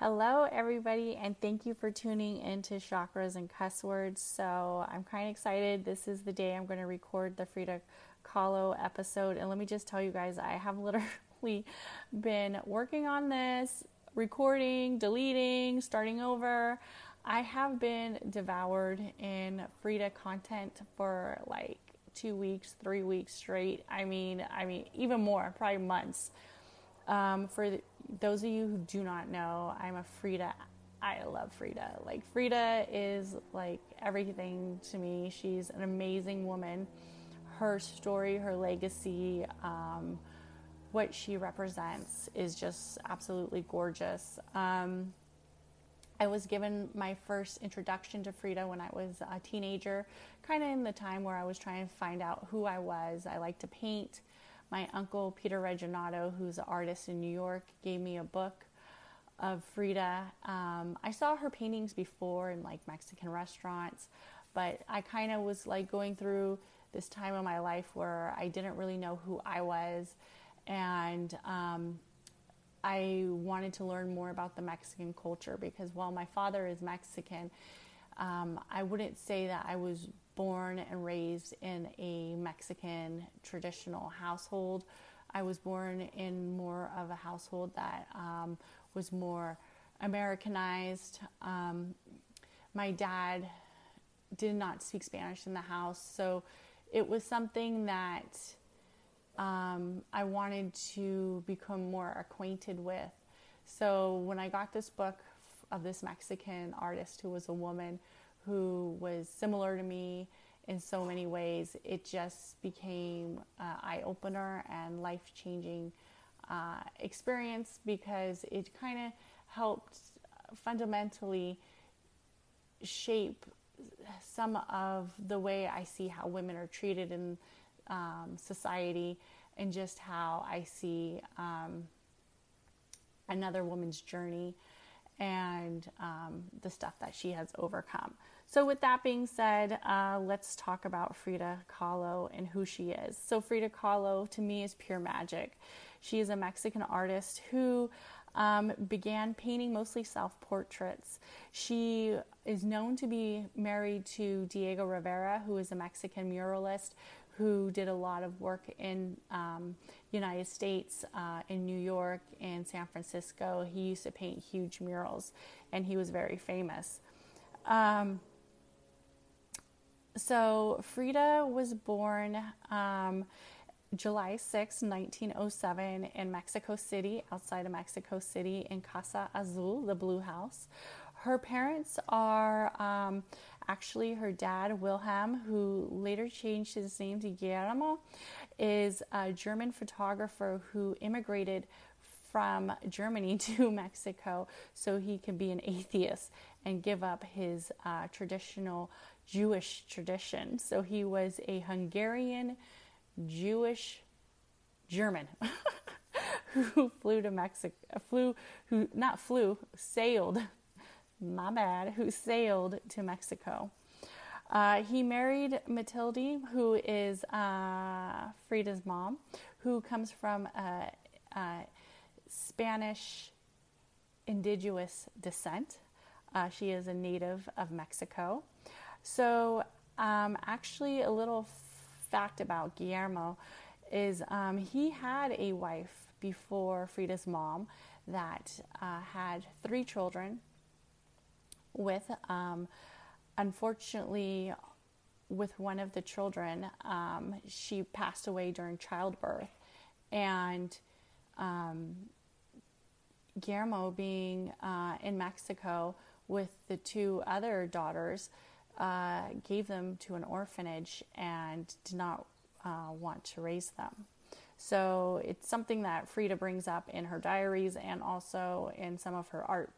Hello, everybody, and thank you for tuning into Chakras and Cuss Words. So, I'm kind of excited. This is the day I'm going to record the Frida Kahlo episode. And let me just tell you guys, I have literally been working on this, recording, deleting, starting over. I have been devoured in Frida content for like two weeks, three weeks straight. I mean, I mean, even more, probably months. Um, for those of you who do not know, I'm a Frida. I love Frida. Like, Frida is like everything to me. She's an amazing woman. Her story, her legacy, um, what she represents is just absolutely gorgeous. Um, I was given my first introduction to Frida when I was a teenager, kind of in the time where I was trying to find out who I was. I like to paint my uncle Peter Reginato, who's an artist in New York, gave me a book of Frida. Um, I saw her paintings before in like Mexican restaurants, but I kind of was like going through this time of my life where I didn't really know who I was, and um, I wanted to learn more about the Mexican culture because while my father is Mexican, um, I wouldn't say that I was born and raised in a Mexican traditional household. I was born in more of a household that um, was more Americanized. Um, my dad did not speak Spanish in the house, so it was something that um, I wanted to become more acquainted with. So when I got this book of this Mexican artist who was a woman who was similar to me in so many ways. It just became an eye opener and life changing uh, experience because it kind of helped fundamentally shape some of the way I see how women are treated in um, society and just how I see um, another woman's journey and um, the stuff that she has overcome. So, with that being said, uh, let's talk about Frida Kahlo and who she is. So, Frida Kahlo to me is pure magic. She is a Mexican artist who um, began painting mostly self portraits. She is known to be married to Diego Rivera, who is a Mexican muralist who did a lot of work in um, United States, uh, in New York, and San Francisco. He used to paint huge murals, and he was very famous. Um, so Frida was born um, July 6, 1907, in Mexico City, outside of Mexico City, in Casa Azul, the Blue House. Her parents are um, actually her dad, Wilhelm, who later changed his name to Guillermo, is a German photographer who immigrated from Germany to Mexico so he could be an atheist and give up his uh, traditional Jewish tradition. So he was a Hungarian Jewish German who flew to Mexico, flew, who not flew, sailed, my bad, who sailed to Mexico. Uh, he married Matilde, who is uh, Frida's mom, who comes from a, a Spanish indigenous descent. Uh, she is a native of Mexico. So, um, actually, a little fact about Guillermo is um, he had a wife before Frida's mom that uh, had three children with, um, unfortunately, with one of the children, um, she passed away during childbirth. And um, Guillermo, being uh, in Mexico with the two other daughters, uh, gave them to an orphanage and did not uh, want to raise them. So it's something that Frida brings up in her diaries and also in some of her art.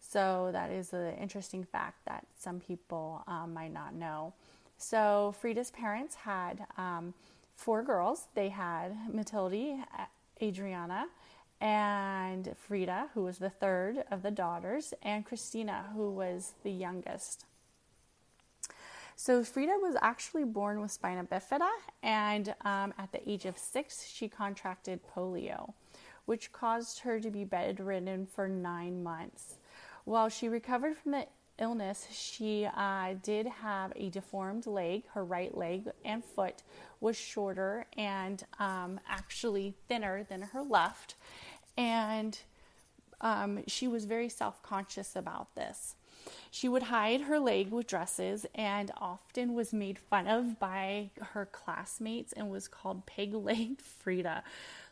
So that is an interesting fact that some people um, might not know. So Frida's parents had um, four girls. They had Matilde, Adriana, and Frida, who was the third of the daughters, and Christina, who was the youngest. So Frida was actually born with spina bifida, and um, at the age of six, she contracted polio, which caused her to be bedridden for nine months. While she recovered from the illness, she uh, did have a deformed leg. Her right leg and foot was shorter and um, actually thinner than her left. And um, she was very self conscious about this. She would hide her leg with dresses and often was made fun of by her classmates and was called peg legged Frida.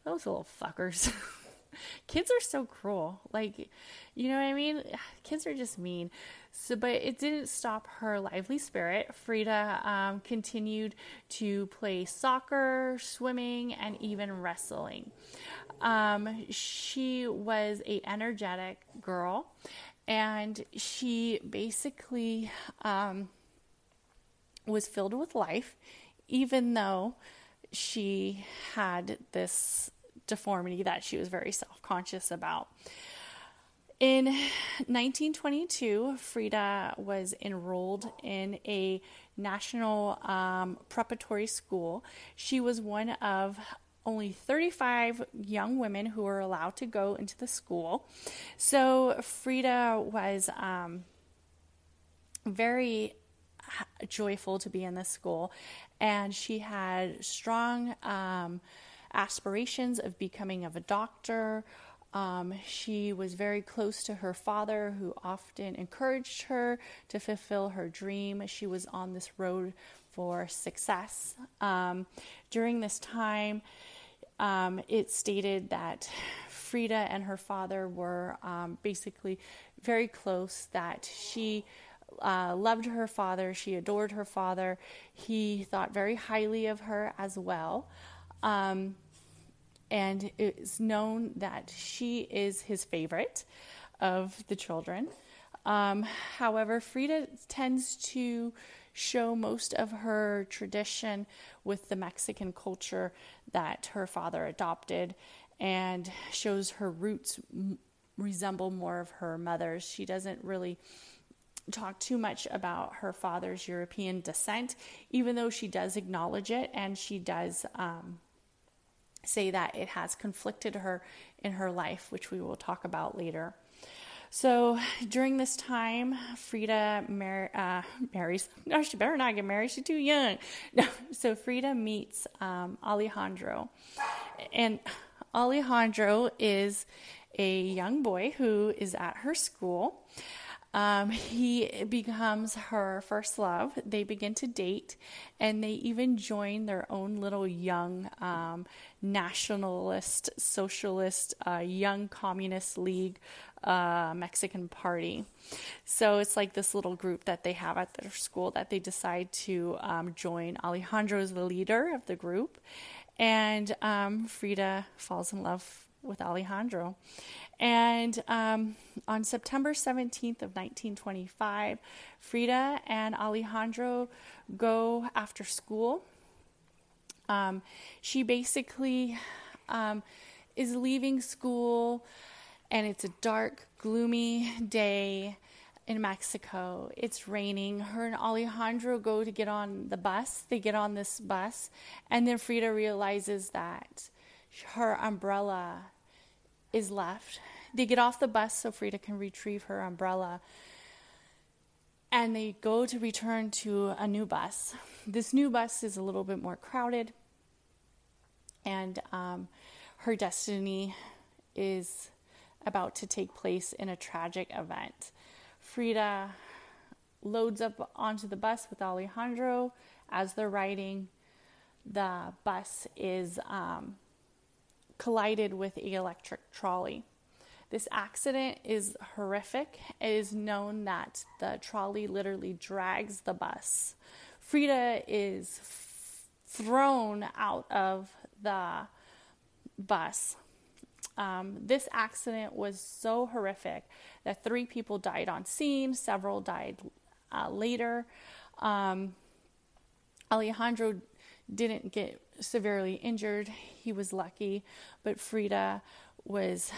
Those little fuckers. Kids are so cruel. Like, you know what I mean? Kids are just mean. So, but it didn't stop her lively spirit. Frida um, continued to play soccer, swimming, and even wrestling. Um, she was a energetic girl, and she basically um, was filled with life, even though she had this deformity that she was very self conscious about. In 1922, Frida was enrolled in a national um, preparatory school. She was one of only 35 young women who were allowed to go into the school. So Frida was um, very joyful to be in the school, and she had strong um, aspirations of becoming of a doctor um, she was very close to her father, who often encouraged her to fulfill her dream. She was on this road for success. Um, during this time, um, it stated that Frida and her father were um, basically very close, that she uh, loved her father, she adored her father, he thought very highly of her as well. Um, and it's known that she is his favorite of the children. Um, however, Frida tends to show most of her tradition with the Mexican culture that her father adopted and shows her roots resemble more of her mother's. She doesn't really talk too much about her father's European descent, even though she does acknowledge it and she does um, say that it has conflicted her in her life, which we will talk about later. So during this time, Frida mar- uh, marries. No, she better not get married. She's too young. No, so Frida meets um, Alejandro, and Alejandro is a young boy who is at her school. Um, he becomes her first love. They begin to date, and they even join their own little young um, nationalist, socialist, uh, young communist league uh, Mexican party. So it's like this little group that they have at their school that they decide to um, join. Alejandro is the leader of the group, and um, Frida falls in love with Alejandro. And um, on September 17th of 1925, Frida and Alejandro go after school. Um, she basically um, is leaving school, and it's a dark, gloomy day in Mexico. It's raining. Her and Alejandro go to get on the bus. They get on this bus, and then Frida realizes that her umbrella is left. They get off the bus so Frida can retrieve her umbrella. And they go to return to a new bus. This new bus is a little bit more crowded, and um, her destiny is about to take place in a tragic event. Frida loads up onto the bus with Alejandro as they're riding. The bus is um, collided with a electric trolley. This accident is horrific. It is known that the trolley literally drags the bus. Frida is f- thrown out of the bus. Um, this accident was so horrific that three people died on scene, several died uh, later. Um, Alejandro didn't get severely injured. He was lucky, but Frida was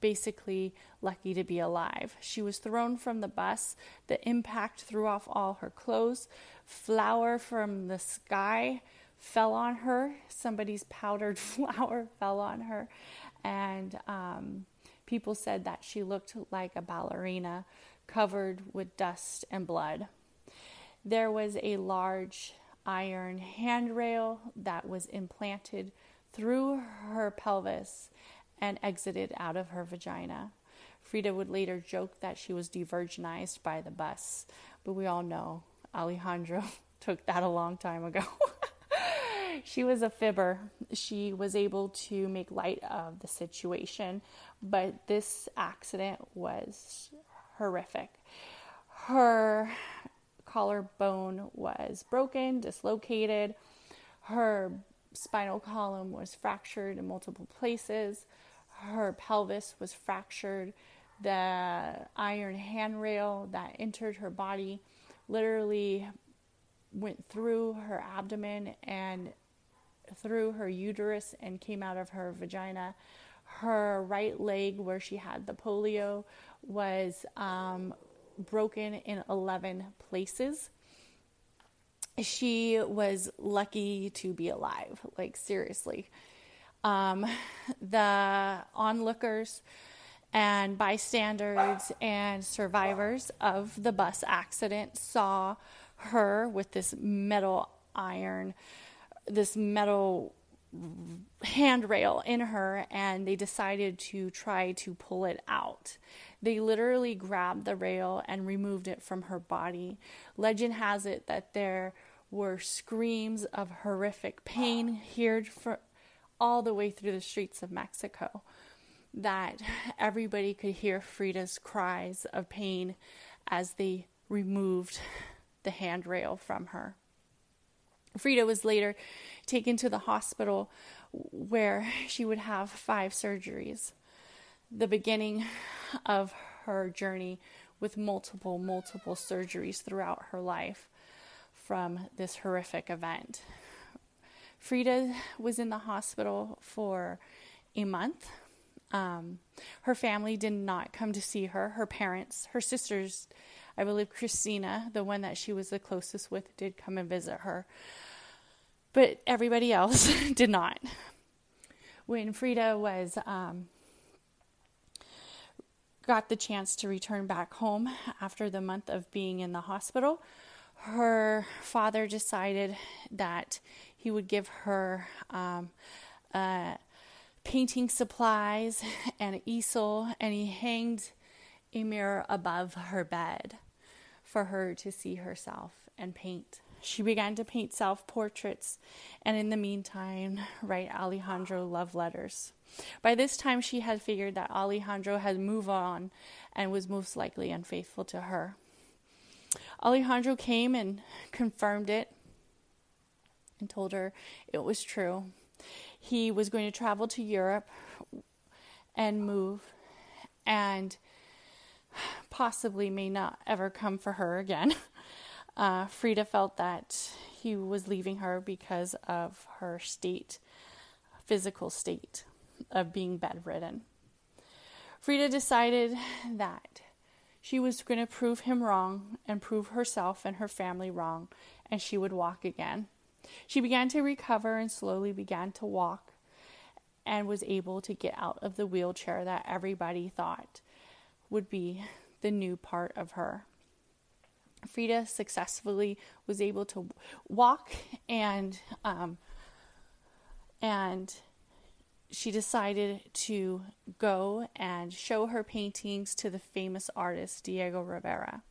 basically lucky to be alive. She was thrown from the bus. The impact threw off all her clothes. Flour from the sky fell on her. Somebody's powdered flour fell on her. and um, people said that she looked like a ballerina covered with dust and blood. There was a large iron handrail that was implanted through her pelvis and exited out of her vagina. Frida would later joke that she was de-virginized by the bus, but we all know Alejandro took that a long time ago. she was a fibber. She was able to make light of the situation, but this accident was horrific. Her collarbone was broken, dislocated. Her spinal column was fractured in multiple places. Her pelvis was fractured. The iron handrail that entered her body literally went through her abdomen and through her uterus and came out of her vagina. Her right leg, where she had the polio, was um, broken in 11 places. She was lucky to be alive, like, seriously. Um, the onlookers and bystanders and survivors of the bus accident saw her with this metal iron, this metal handrail in her, and they decided to try to pull it out. They literally grabbed the rail and removed it from her body. Legend has it that there were screams of horrific pain heard for all the way through the streets of Mexico. That everybody could hear Frida's cries of pain as they removed the handrail from her. Frida was later taken to the hospital where she would have five surgeries. The beginning of her journey with multiple, multiple surgeries throughout her life from this horrific event. Frida was in the hospital for a month. Um, her family did not come to see her. Her parents, her sisters, I believe Christina, the one that she was the closest with, did come and visit her. But everybody else did not. When Frida was um, got the chance to return back home after the month of being in the hospital, her father decided that he would give her um, uh, painting supplies and an easel, and he hanged a mirror above her bed for her to see herself and paint. She began to paint self portraits and, in the meantime, write Alejandro love letters. By this time, she had figured that Alejandro had moved on and was most likely unfaithful to her. Alejandro came and confirmed it and told her it was true. He was going to travel to Europe and move and possibly may not ever come for her again. Uh, Frida felt that he was leaving her because of her state, physical state of being bedridden. Frida decided that she was going to prove him wrong and prove herself and her family wrong, and she would walk again. She began to recover and slowly began to walk and was able to get out of the wheelchair that everybody thought would be the new part of her. Frida successfully was able to walk and um, and she decided to go and show her paintings to the famous artist Diego Rivera.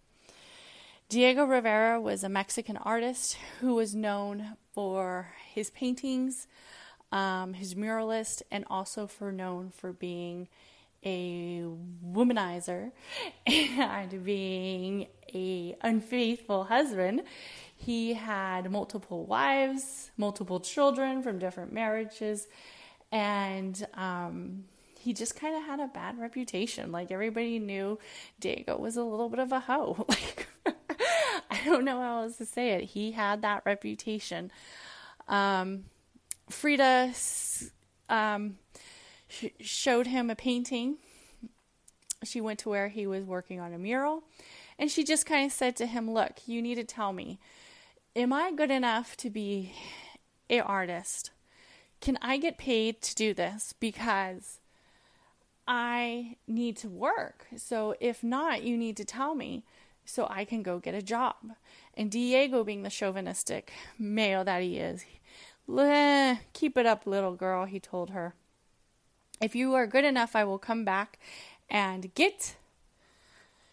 Diego Rivera was a Mexican artist who was known for his paintings, um, his muralist, and also for known for being a womanizer and being a unfaithful husband. He had multiple wives, multiple children from different marriages, and um, he just kind of had a bad reputation. Like everybody knew Diego was a little bit of a hoe. Like I don't know how else to say it. He had that reputation. Um, Frida um, sh- showed him a painting. She went to where he was working on a mural, and she just kind of said to him, "Look, you need to tell me, am I good enough to be a artist? Can I get paid to do this? Because I need to work. So if not, you need to tell me so I can go get a job. And Diego, being the chauvinistic male that he is, keep it up, little girl, he told her. If you are good enough, I will come back and get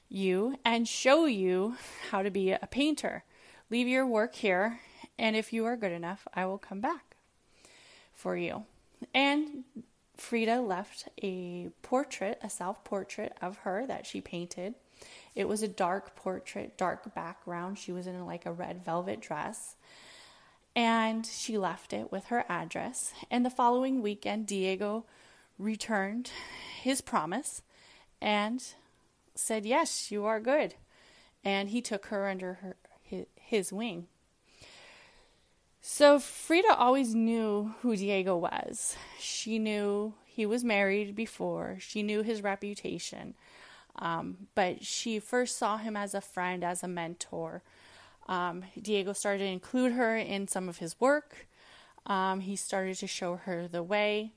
you and show you how to be a painter. Leave your work here, and if you are good enough, I will come back for you. And Frida left a portrait, a self portrait of her that she painted. It was a dark portrait, dark background. She was in like a red velvet dress. And she left it with her address. And the following weekend, Diego returned his promise and said, Yes, you are good. And he took her under her, his, his wing. So Frida always knew who Diego was. She knew he was married before, she knew his reputation. Um, but she first saw him as a friend, as a mentor. Um, Diego started to include her in some of his work. Um, he started to show her the way.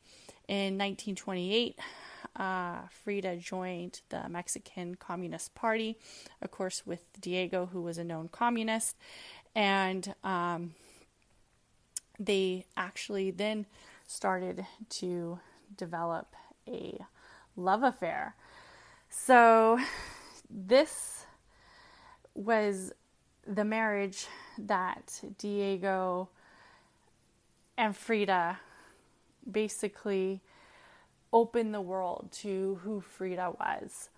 In 1928, uh, Frida joined the Mexican Communist Party, of course, with Diego, who was a known communist. And um, they actually then started to develop a love affair. So, this was the marriage that Diego and Frida basically opened the world to who Frida was.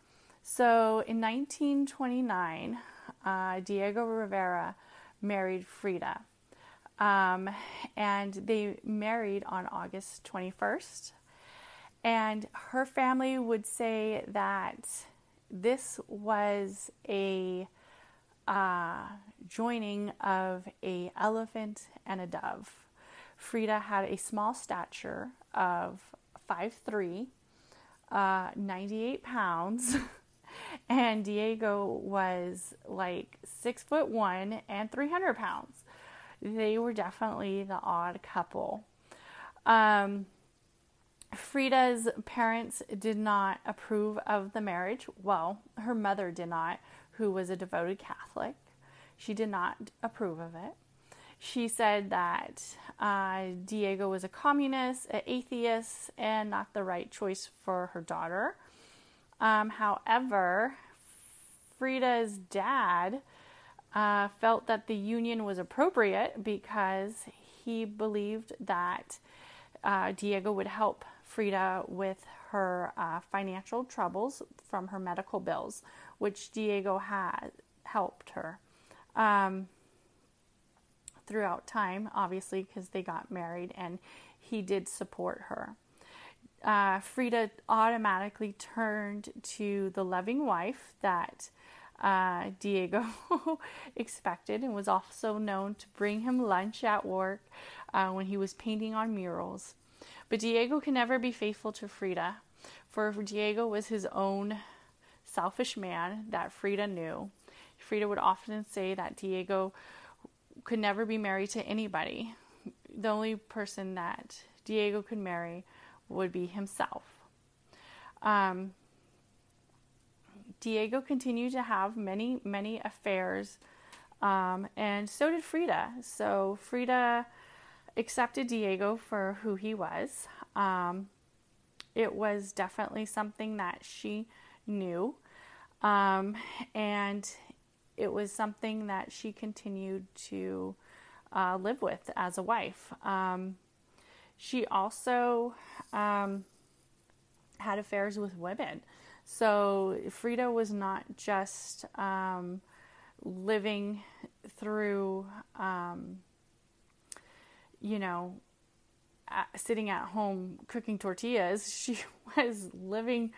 So in 1929, uh, Diego Rivera married Frida. Um, and they married on August 21st. And her family would say that this was a uh, joining of a elephant and a dove. Frida had a small stature of 5'3, uh, 98 pounds, and Diego was like six foot one and 300 pounds. They were definitely the odd couple. Um, Frida's parents did not approve of the marriage. Well, her mother did not, who was a devoted Catholic. She did not approve of it. She said that uh, Diego was a communist, an atheist, and not the right choice for her daughter. Um, however, Frida's dad uh, felt that the union was appropriate because he believed that uh, Diego would help Frida with her uh, financial troubles from her medical bills, which Diego had helped her. Um, throughout time, obviously, because they got married and he did support her. Uh, Frida automatically turned to the loving wife that uh, Diego expected and was also known to bring him lunch at work uh, when he was painting on murals. But Diego can never be faithful to Frida, for Diego was his own selfish man that Frida knew. Frida would often say that Diego could never be married to anybody. The only person that Diego could marry would be himself. Um, Diego continued to have many, many affairs, um, and so did Frida. So Frida accepted Diego for who he was. Um, it was definitely something that she knew, um, and it was something that she continued to uh, live with as a wife. Um, she also um, had affairs with women. So Frida was not just um, living through, um, you know, sitting at home cooking tortillas. She was living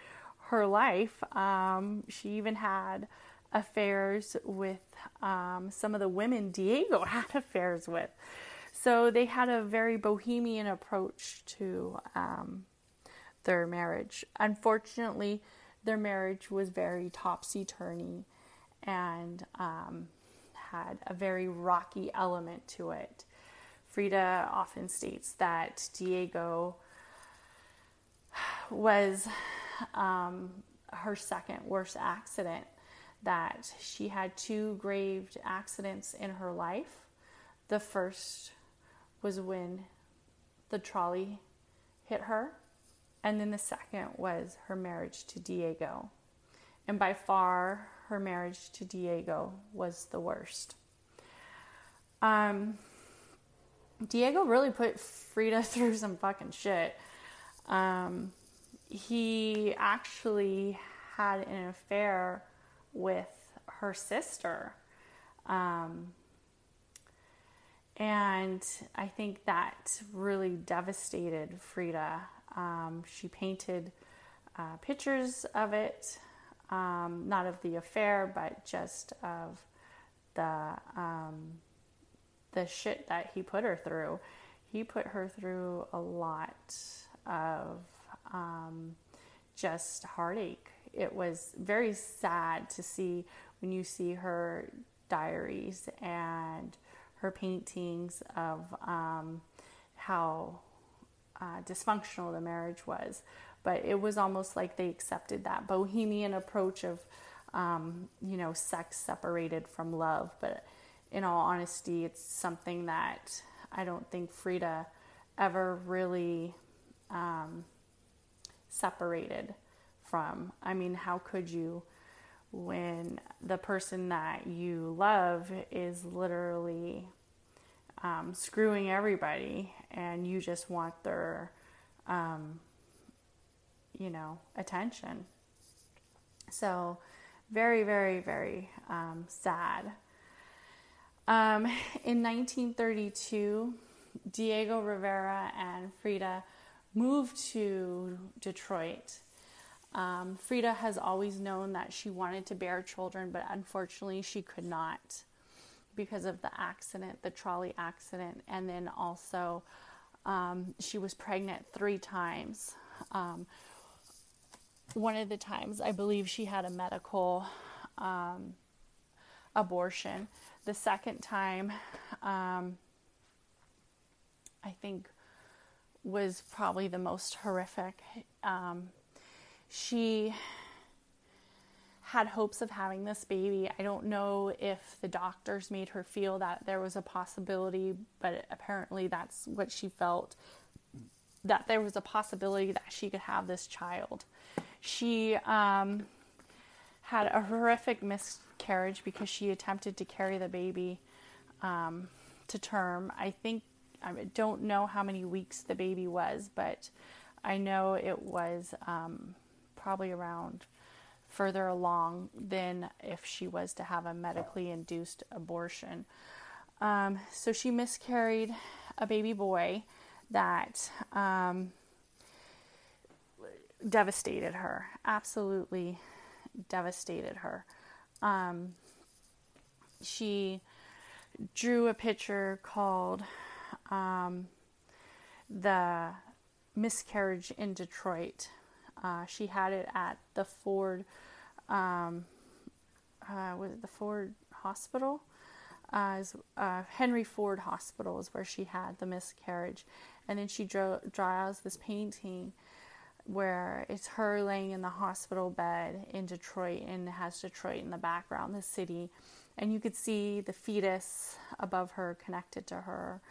her life. Um, she even had affairs with um, some of the women Diego had affairs with. So they had a very bohemian approach to um, their marriage. Unfortunately, their marriage was very topsy turvy and um, had a very rocky element to it. Frida often states that Diego was um, her second worst accident. That she had two grave accidents in her life. The first was when the trolley hit her, and then the second was her marriage to Diego. And by far, her marriage to Diego was the worst. Um, Diego really put Frida through some fucking shit. Um, he actually had an affair with her sister. Um, and I think that really devastated Frida. Um, she painted uh, pictures of it, um, not of the affair, but just of the um, the shit that he put her through. He put her through a lot of um, just heartache. It was very sad to see when you see her diaries and her paintings of um, how uh, dysfunctional the marriage was. But it was almost like they accepted that bohemian approach of, um, you know, sex separated from love. But in all honesty, it's something that I don't think Frida ever really um, separated from. I mean, how could you? when the person that you love is literally um, screwing everybody and you just want their, um, you know, attention. So, very, very, very um, sad. Um, in 1932, Diego Rivera and Frida moved to Detroit um, Frida has always known that she wanted to bear children, but unfortunately she could not because of the accident, the trolley accident, and then also um, she was pregnant three times. Um, one of the times, I believe she had a medical um, abortion. The second time, um, I think, was probably the most horrific. Um, she had hopes of having this baby. I don't know if the doctors made her feel that there was a possibility, but apparently that's what she felt that there was a possibility that she could have this child. She um, had a horrific miscarriage because she attempted to carry the baby um, to term. I think, I don't know how many weeks the baby was, but I know it was. Um, probably around further along than if she was to have a medically induced abortion. Um, so she miscarried a baby boy that um, devastated her, absolutely devastated her. Um, she drew a picture called um, The Miscarriage in Detroit uh, she had it at the Ford, um, uh, was it the Ford Hospital? Uh, uh, Henry Ford Hospital is where she had the miscarriage, and then she drew, draws this painting where it's her laying in the hospital bed in Detroit, and has Detroit in the background, the city, and you could see the fetus above her connected to her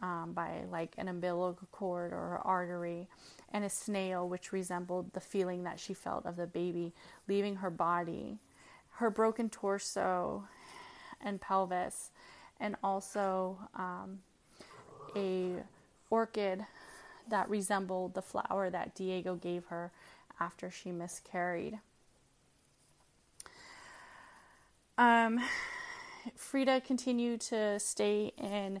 um, by like an umbilical cord or artery, and a snail which resembled the feeling that she felt of the baby leaving her body, her broken torso and pelvis, and also um, a orchid that resembled the flower that Diego gave her after she miscarried. Um, Frida continued to stay in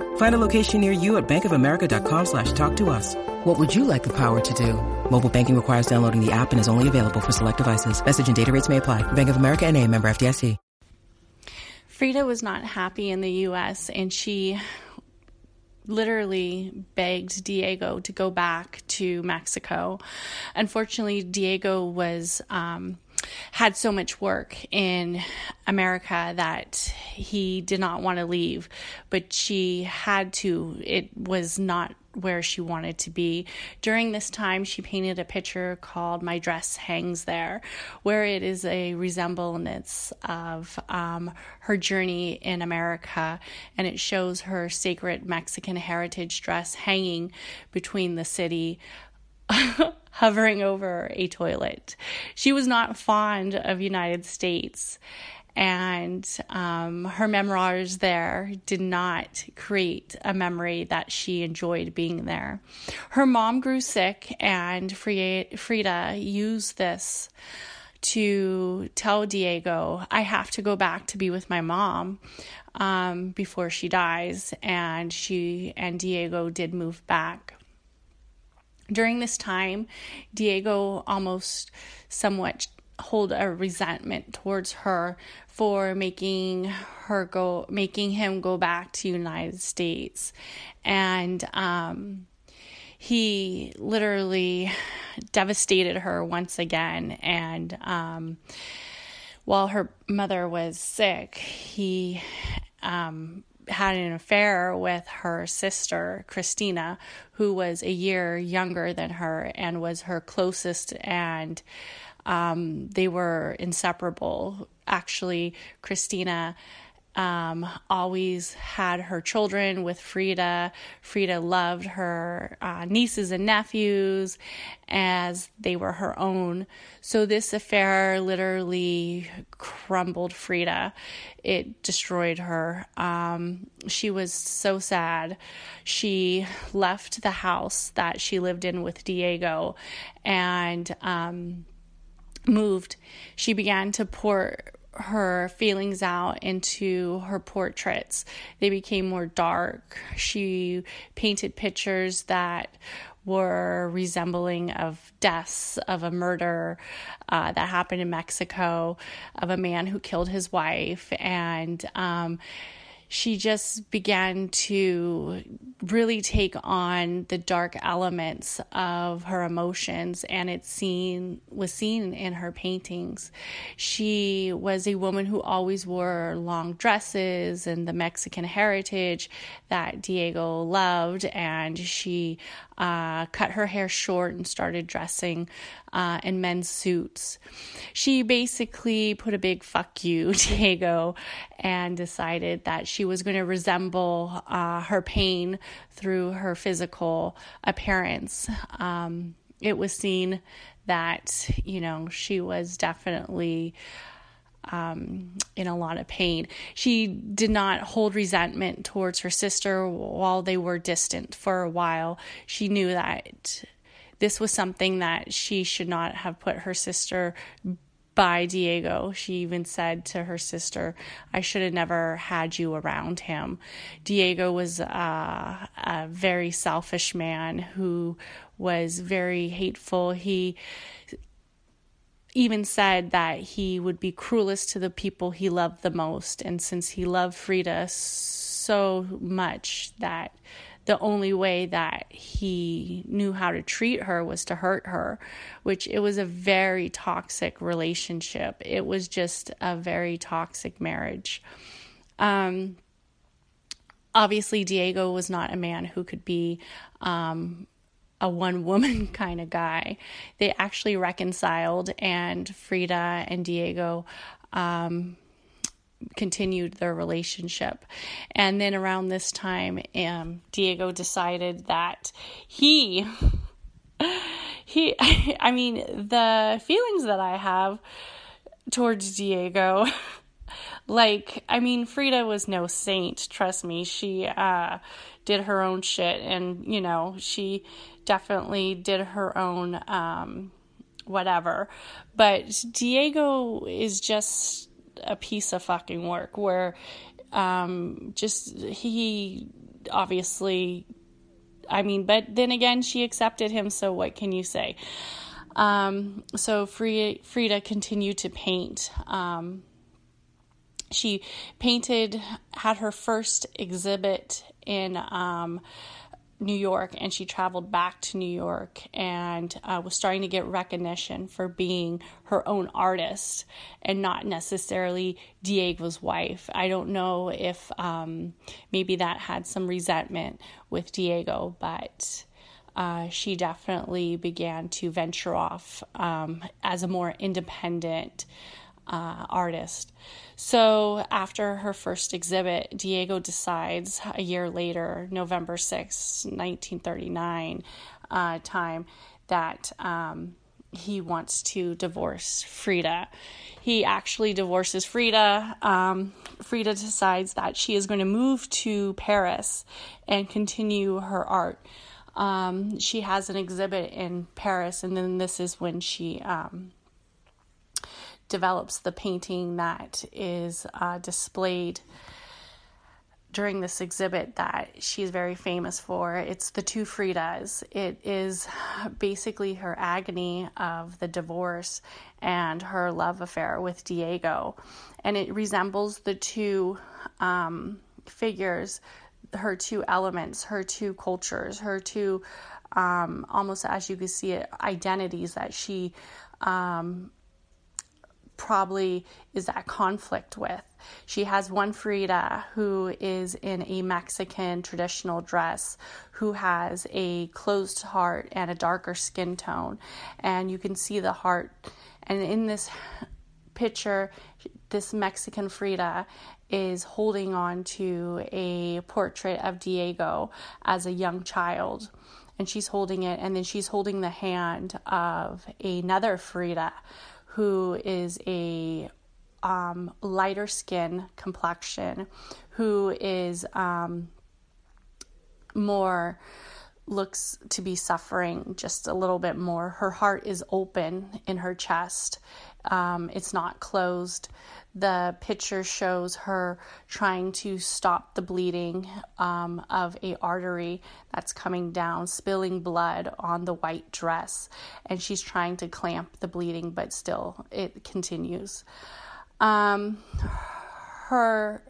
Find a location near you at bankofamerica.com slash talk to us. What would you like the power to do? Mobile banking requires downloading the app and is only available for select devices. Message and data rates may apply. Bank of America and a member FDIC. Frida was not happy in the US and she literally begged Diego to go back to Mexico. Unfortunately, Diego was um, had so much work in America that he did not want to leave, but she had to. It was not where she wanted to be. During this time, she painted a picture called My Dress Hangs There, where it is a resemblance of um, her journey in America, and it shows her sacred Mexican heritage dress hanging between the city. hovering over a toilet. She was not fond of United States and um, her memoirs there did not create a memory that she enjoyed being there. Her mom grew sick, and Frida used this to tell Diego, I have to go back to be with my mom um, before she dies. And she and Diego did move back. During this time, Diego almost somewhat hold a resentment towards her for making her go making him go back to United States. And um, he literally devastated her once again. And um, while her mother was sick he um, had an affair with her sister, Christina, who was a year younger than her and was her closest, and um, they were inseparable. Actually, Christina um, always had her children with Frida. Frida loved her uh, nieces and nephews as they were her own. So this affair literally crumbled Frida. It destroyed her. Um, she was so sad. She left the house that she lived in with Diego and um, moved. She began to pour her feelings out into her portraits. They became more dark. She painted pictures that were resembling of deaths of a murder uh, that happened in Mexico of a man who killed his wife and um, she just began to really take on the dark elements of her emotions and it seen was seen in her paintings. She was a woman who always wore long dresses and the mexican heritage that diego loved and she uh, cut her hair short and started dressing uh, in men's suits. She basically put a big fuck you, Diego, and decided that she was going to resemble uh, her pain through her physical appearance. Um, it was seen that, you know, she was definitely um, in a lot of pain. She did not hold resentment towards her sister while they were distant for a while. She knew that this was something that she should not have put her sister by Diego. She even said to her sister, I should have never had you around him. Diego was uh, a very selfish man who was very hateful. He even said that he would be cruelest to the people he loved the most. And since he loved Frida so much that the only way that he knew how to treat her was to hurt her, which it was a very toxic relationship. It was just a very toxic marriage. Um, obviously, Diego was not a man who could be um, a one woman kind of guy. They actually reconciled, and Frida and Diego um, continued their relationship. And then around this time, um, Diego decided that he, he, I mean, the feelings that I have towards Diego, like, I mean, Frida was no saint, trust me. She, uh, did her own shit and, you know, she definitely did her own, um, whatever. But Diego is just a piece of fucking work where um, just he obviously I mean, but then again, she accepted him, so what can you say? Um, so Frida, continued to paint. Um, she painted, had her first exhibit in um, New York, and she traveled back to New York and uh, was starting to get recognition for being her own artist and not necessarily Diego's wife. I don't know if um, maybe that had some resentment with Diego, but. Uh, she definitely began to venture off um, as a more independent uh, artist. So, after her first exhibit, Diego decides a year later, November 6, 1939, uh, time, that um, he wants to divorce Frida. He actually divorces Frida. Um, Frida decides that she is going to move to Paris and continue her art. Um, she has an exhibit in Paris, and then this is when she um, develops the painting that is uh, displayed during this exhibit that she's very famous for. It's the two Fridas. It is basically her agony of the divorce and her love affair with Diego. And it resembles the two um, figures, her two elements, her two cultures, her two, um, almost as you can see it, identities that she um, probably is at conflict with. She has one Frida who is in a Mexican traditional dress, who has a closed heart and a darker skin tone. And you can see the heart. And in this picture, this Mexican Frida is holding on to a portrait of Diego as a young child. And she's holding it, and then she's holding the hand of another Frida who is a um, lighter skin complexion, who is um, more looks to be suffering just a little bit more. Her heart is open in her chest, um, it's not closed. The picture shows her trying to stop the bleeding um, of a artery that's coming down, spilling blood on the white dress, and she's trying to clamp the bleeding, but still it continues. Um, her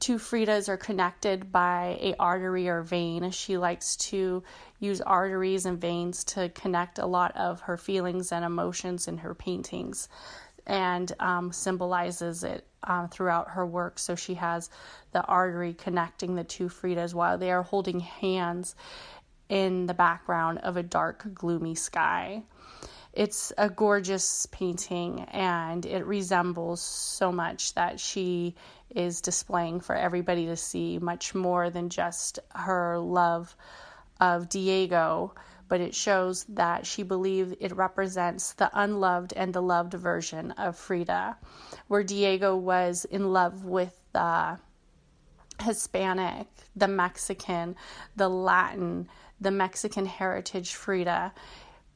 two Fridas are connected by a artery or vein. She likes to use arteries and veins to connect a lot of her feelings and emotions in her paintings and um, symbolizes it uh, throughout her work. So she has the artery connecting the two Fridas while they are holding hands in the background of a dark, gloomy sky. It's a gorgeous painting and it resembles so much that she is displaying for everybody to see, much more than just her love of Diego, but it shows that she believed it represents the unloved and the loved version of Frida, where Diego was in love with the Hispanic, the Mexican, the Latin, the Mexican heritage Frida,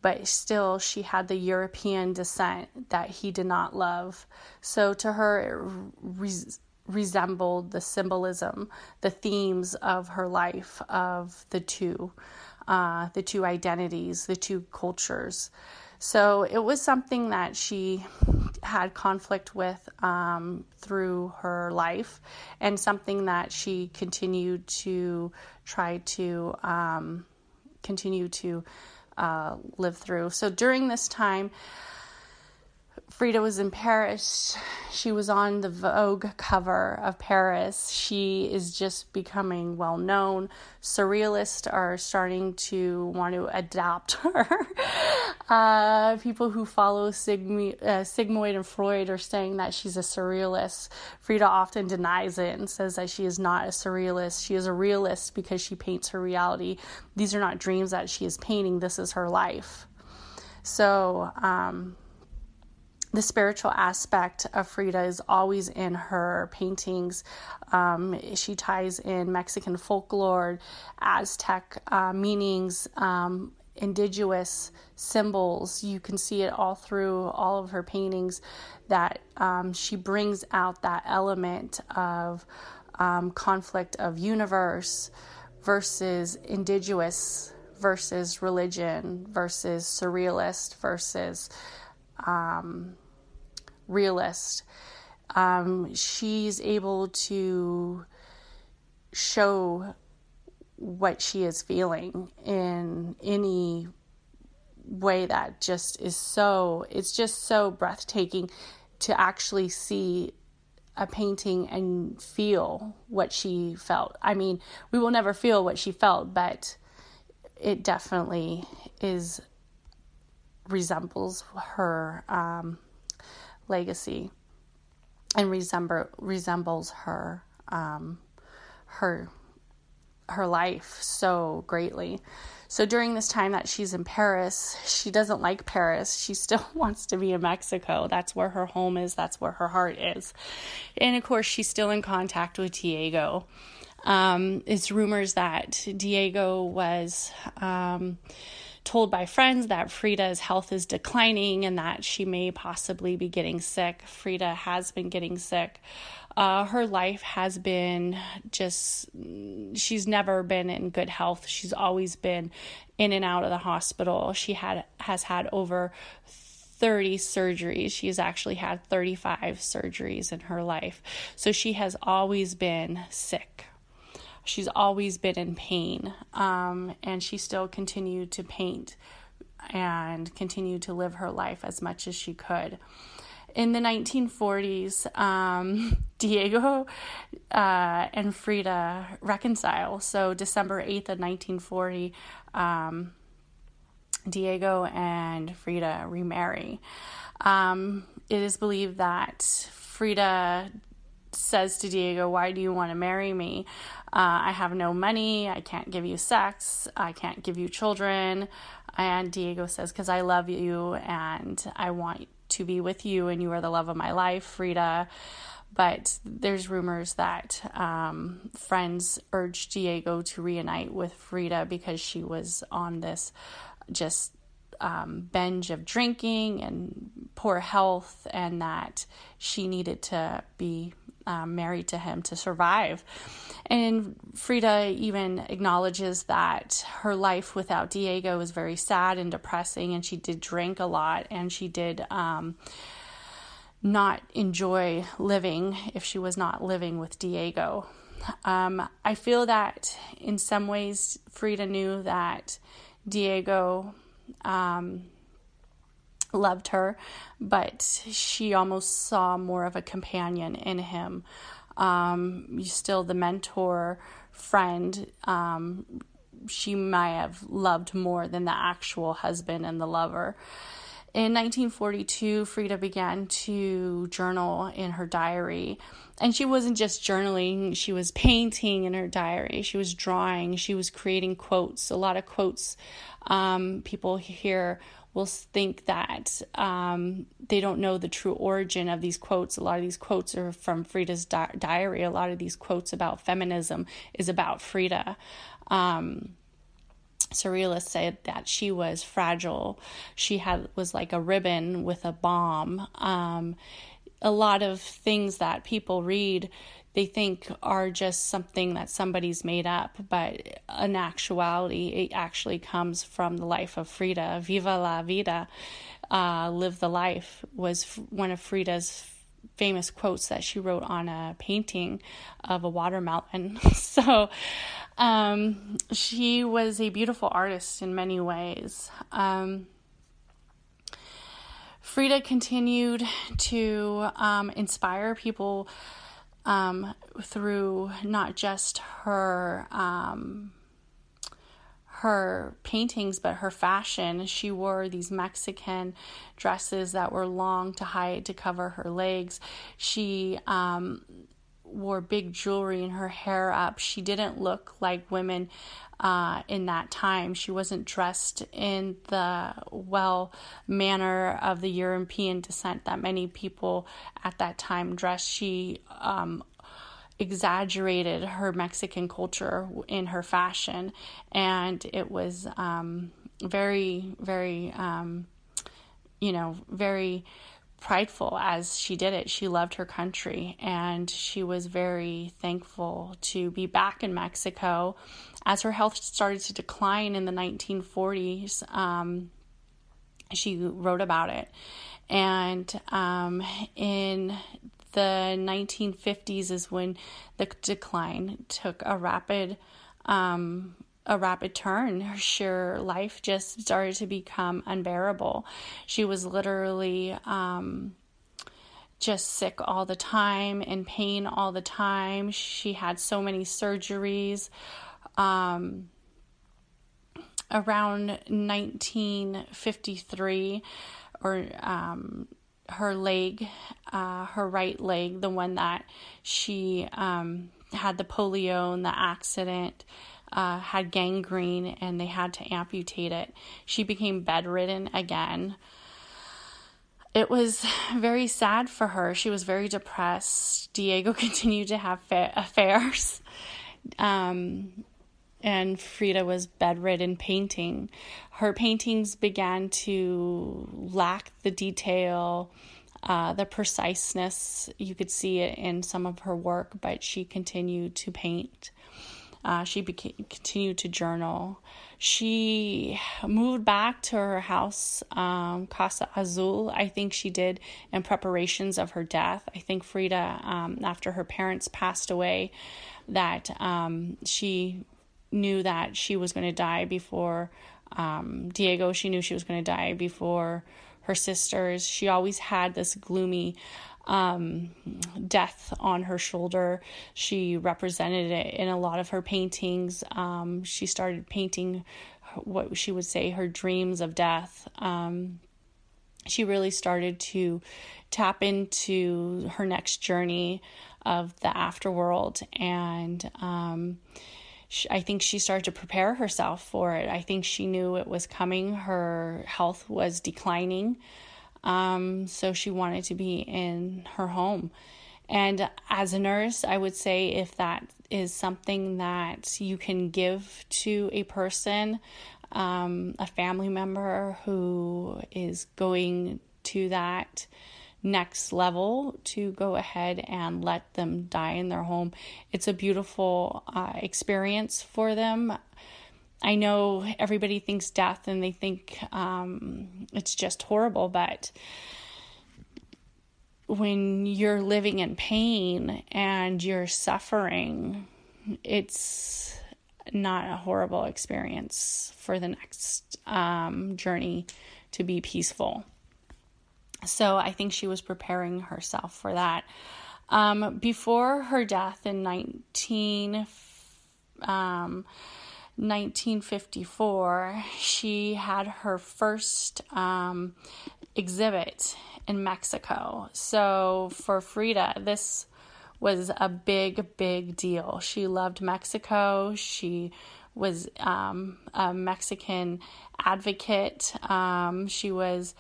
but still she had the European descent that he did not love. So to her, it res- resembled the symbolism, the themes of her life of the two uh, the two identities, the two cultures. So it was something that she had conflict with um, through her life, and something that she continued to try to um, continue to uh, live through. So during this time, Frida was in Paris. She was on the Vogue cover of Paris. She is just becoming well known. Surrealists are starting to want to adopt her. Uh, people who follow Sigm- uh, Sigmund and Freud are saying that she's a surrealist. Frida often denies it and says that she is not a surrealist. She is a realist because she paints her reality. These are not dreams that she is painting, this is her life. So, um, the spiritual aspect of Frida is always in her paintings. Um, she ties in Mexican folklore, Aztec uh, meanings, um, indigenous symbols. You can see it all through all of her paintings that um, she brings out that element of um, conflict of universe versus indigenous versus religion versus surrealist versus um, realist. um, she's able to show what she is feeling in any way that just is so it's just so breathtaking to actually see a painting and feel what she felt. I mean, we will never feel what she felt, but it definitely is resembles her um, legacy and resemble resembles her um, her her life so greatly. So during this time that she's in Paris, she doesn't like Paris. She still wants to be in Mexico. That's where her home is, that's where her heart is. And of course, she's still in contact with Diego. Um, it's rumors that Diego was um, told by friends that Frida's health is declining and that she may possibly be getting sick. Frida has been getting sick. Uh, her life has been just, she's never been in good health. She's always been in and out of the hospital. She had has had over 30 surgeries. She's actually had 35 surgeries in her life. So she has always been sick she's always been in pain um, and she still continued to paint and continued to live her life as much as she could. In the 1940s um, diego uh, and frida reconcile. So december 8th of 1940 um, diego and frida remarry. Um, it is believed that frida says to Diego, Why do you want to marry me? Uh, I have no money. I can't give you sex. I can't give you children. And Diego says, Because I love you and I want to be with you and you are the love of my life, Frida. But there's rumors that um, friends urged Diego to reunite with Frida because she was on this just um, binge of drinking and poor health, and that she needed to be um, married to him to survive. And Frida even acknowledges that her life without Diego was very sad and depressing, and she did drink a lot, and she did um, not enjoy living if she was not living with Diego. Um, I feel that in some ways, Frida knew that Diego um, loved her, but she almost saw more of a companion in him. Um, still the mentor, friend. Um, she might have loved more than the actual husband and the lover. In 1942, Frida began to journal in her diary. And she wasn't just journaling, she was painting in her diary. She was drawing, she was creating quotes. A lot of quotes um, people here will think that um, they don't know the true origin of these quotes. A lot of these quotes are from Frida's di- diary. A lot of these quotes about feminism is about Frida. Um, said that she was fragile. She had was like a ribbon with a bomb. Um, a lot of things that people read they think are just something that somebody's made up, but in actuality, it actually comes from the life of Frida. Viva la vida, uh, live the life, was one of Frida's famous quotes that she wrote on a painting of a watermelon. so um, she was a beautiful artist in many ways. Um, Frida continued to um, inspire people um, through not just her um, her paintings, but her fashion. She wore these Mexican dresses that were long to hide to cover her legs. She um, wore big jewelry and her hair up. She didn't look like women uh, in that time. She wasn't dressed in the well manner of the European descent that many people at that time dressed. She um, exaggerated her Mexican culture in her fashion, and it was um, very, very, um, you know, very prideful as she did it. She loved her country and she was very thankful to be back in Mexico. As her health started to decline in the 1940s, um, she wrote about it. And um, in the 1950s is when the decline took a rapid um, a rapid turn. Her sheer life just started to become unbearable. She was literally um, just sick all the time, in pain all the time. She had so many surgeries. Um, around 1953, or um, her leg, uh, her right leg, the one that she um, had the polio and the accident, uh, had gangrene and they had to amputate it. She became bedridden again. It was very sad for her. She was very depressed. Diego continued to have fa- affairs. Um, and Frida was bedridden painting. Her paintings began to lack the detail, uh, the preciseness. You could see it in some of her work, but she continued to paint. Uh, she became, continued to journal. She moved back to her house, um, Casa Azul. I think she did in preparations of her death. I think Frida, um, after her parents passed away, that um, she knew that she was going to die before um, Diego. She knew she was going to die before her sisters. She always had this gloomy um, death on her shoulder. She represented it in a lot of her paintings. Um, she started painting what she would say her dreams of death. Um, she really started to tap into her next journey of the afterworld and um, I think she started to prepare herself for it. I think she knew it was coming. Her health was declining. Um, so she wanted to be in her home. And as a nurse, I would say if that is something that you can give to a person, um, a family member who is going to that next level to go ahead and let them die in their home. It's a beautiful uh, experience for them. I know everybody thinks death and they think um, it's just horrible, but when you're living in pain and you're suffering, it's not a horrible experience for the next um, journey to be peaceful. So I think she was preparing herself for that. Um, before her death in 19, um, 1954, she had her first um, exhibit in Mexico. So for Frida, this was a big, big deal. She loved Mexico. She was um, a Mexican advocate. Um, she was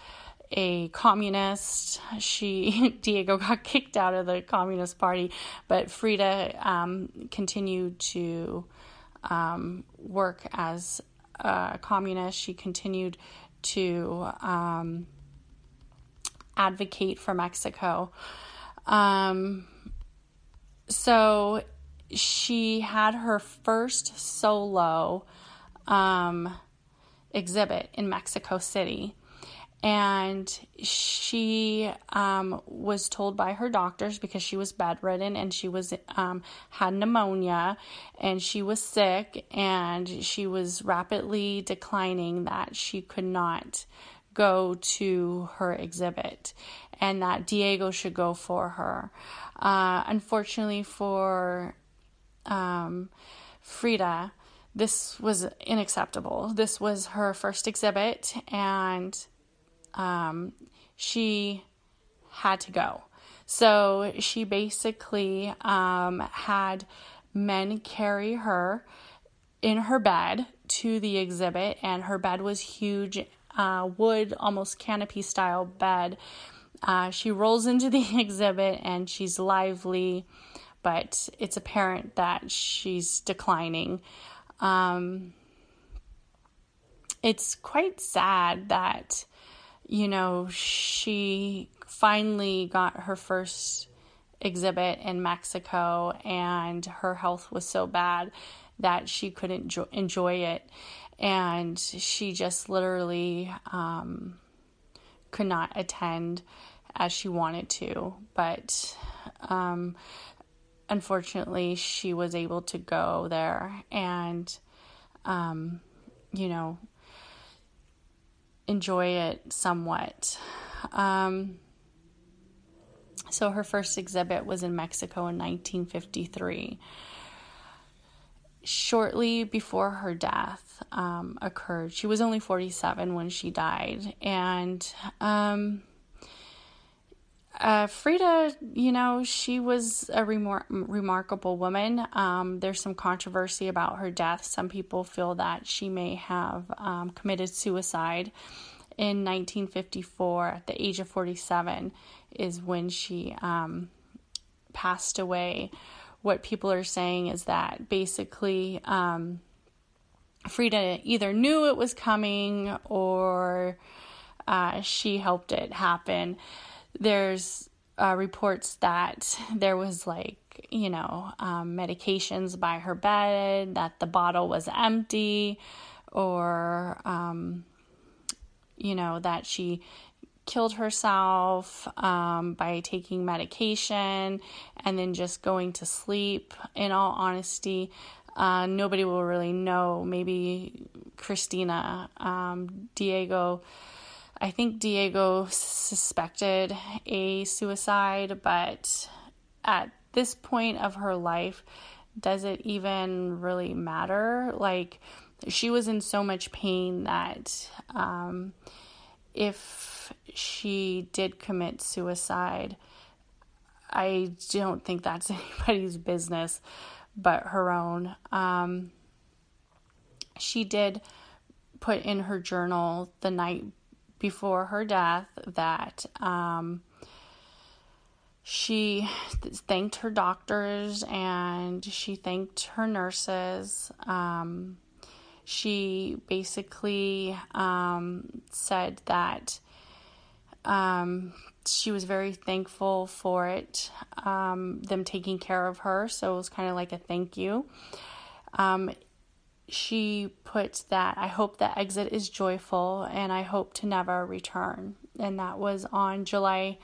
a communist. She Diego got kicked out of the Communist Party, but Frida um, continued to um, work as a communist. She continued to um, advocate for Mexico. Um, so she had her first solo um, exhibit in Mexico City and she um, was told by her doctors because she was bedridden and she was um, had pneumonia and she was sick and she was rapidly declining that she could not go to her exhibit and that Diego should go for her. Uh, unfortunately for um, Frida, this was unacceptable. This was her first exhibit and um, she had to go. So she basically um, had men carry her in her bed to the exhibit, and her bed was huge, uh, wood, almost canopy style bed. Uh, she rolls into the exhibit and she's lively, but it's apparent that she's declining. Um, it's quite sad that you know, she finally got her first exhibit in Mexico and her health was so bad that she couldn't jo- enjoy it. And she just literally um, could not attend as she wanted to. But um, unfortunately, she was able to go there and, um, you know, enjoy it somewhat. Um, so her first exhibit was in Mexico in 1953. Shortly before her death um, occurred, she was only 47 when she died, and um, uh, Frida, you know, she was a remar- remarkable woman. Um, there's some controversy about her death. Some people feel that she may have um, committed suicide in 1954 at the age of 47 is when she um, passed away. What people are saying is that basically um, Frida either knew it was coming or uh, she helped it happen there's uh, reports that there was like you know um, medications by her bed that the bottle was empty or um, you know that she killed herself um, by taking medication and then just going to sleep. In all honesty uh, nobody will really know. Maybe christina um, diego I think Diego suspected a suicide, but at this point of her life, does it even really matter? Like, she was in so much pain that um, if she did commit suicide, I don't think that's anybody's business but her own. Um, she did put in her journal the night before her death that um, she thanked her doctors and she thanked her nurses. Um, she basically um, said that um, she was very thankful for it, um, them taking care of her. So it was kind of like a thank you. She put that I hope the exit is joyful and I hope to never return. And that was on July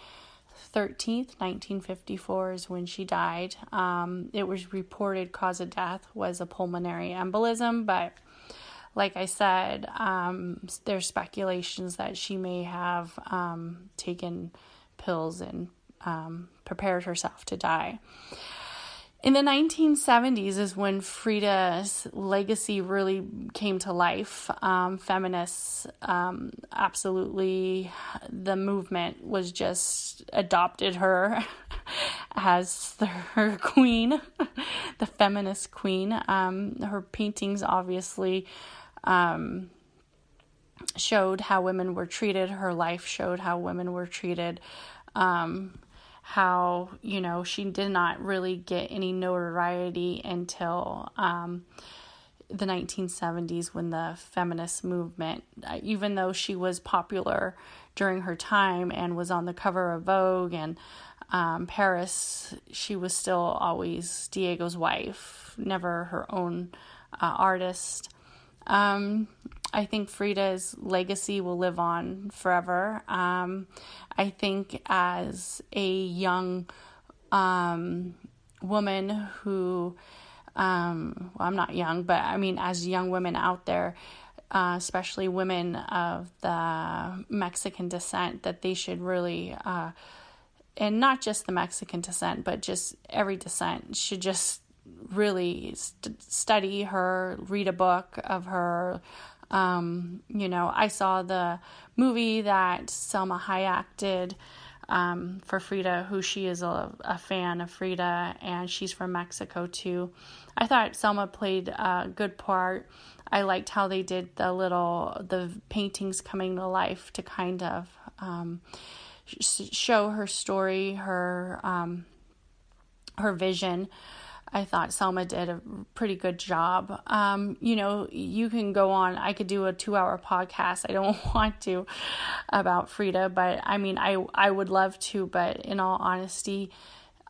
13th, 1954, is when she died. Um, it was reported cause of death was a pulmonary embolism, but like I said, um, there's speculations that she may have um, taken pills and um, prepared herself to die. In the 1970s is when Frida's legacy really came to life. Um, feminists, um, absolutely, the movement was just adopted her as the, her queen, the feminist queen. Um, her paintings obviously um, showed how women were treated. Her life showed how women were treated. Um, how you know she did not really get any notoriety until um, the 1970s when the feminist movement uh, even though she was popular during her time and was on the cover of vogue and um, paris she was still always diego's wife never her own uh, artist. Um, I think Frida's legacy will live on forever. Um, I think as a young um, woman who, um, well, I'm not young, but I mean, as young women out there, uh, especially women of the Mexican descent, that they should really, uh, and not just the Mexican descent, but just every descent, should just really st- study her, read a book of her. Um, you know, I saw the movie that Salma Hayek did um, for Frida, who she is a, a, fan of Frida, and she's from Mexico too. I thought Selma played a good part. I liked how they did the little the paintings coming to life to kind of um, show her story, her um, her vision I thought Salma did a pretty good job. Um, you know, you can go on, I could do a two hour podcast. I don't want to about Frida, but I mean, I, I would love to, but in all honesty,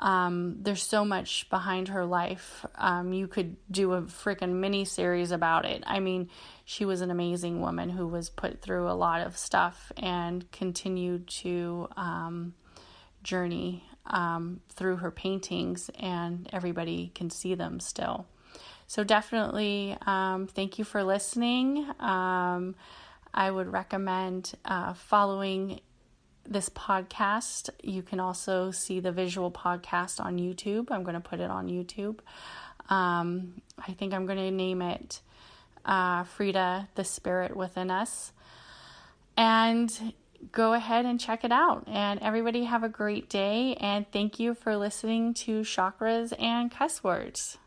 um, there's so much behind her life. Um, you could do a freaking mini series about it. I mean, she was an amazing woman who was put through a lot of stuff and continued to, um, journey um, through her paintings, and everybody can see them still. So, definitely, um, thank you for listening. Um, I would recommend uh, following this podcast. You can also see the visual podcast on YouTube. I'm going to put it on YouTube. Um, I think I'm going to name it uh, Frida, the Spirit Within Us. And go ahead and check it out. And everybody have a great day. And thank you for listening to Chakras and Cuss Words.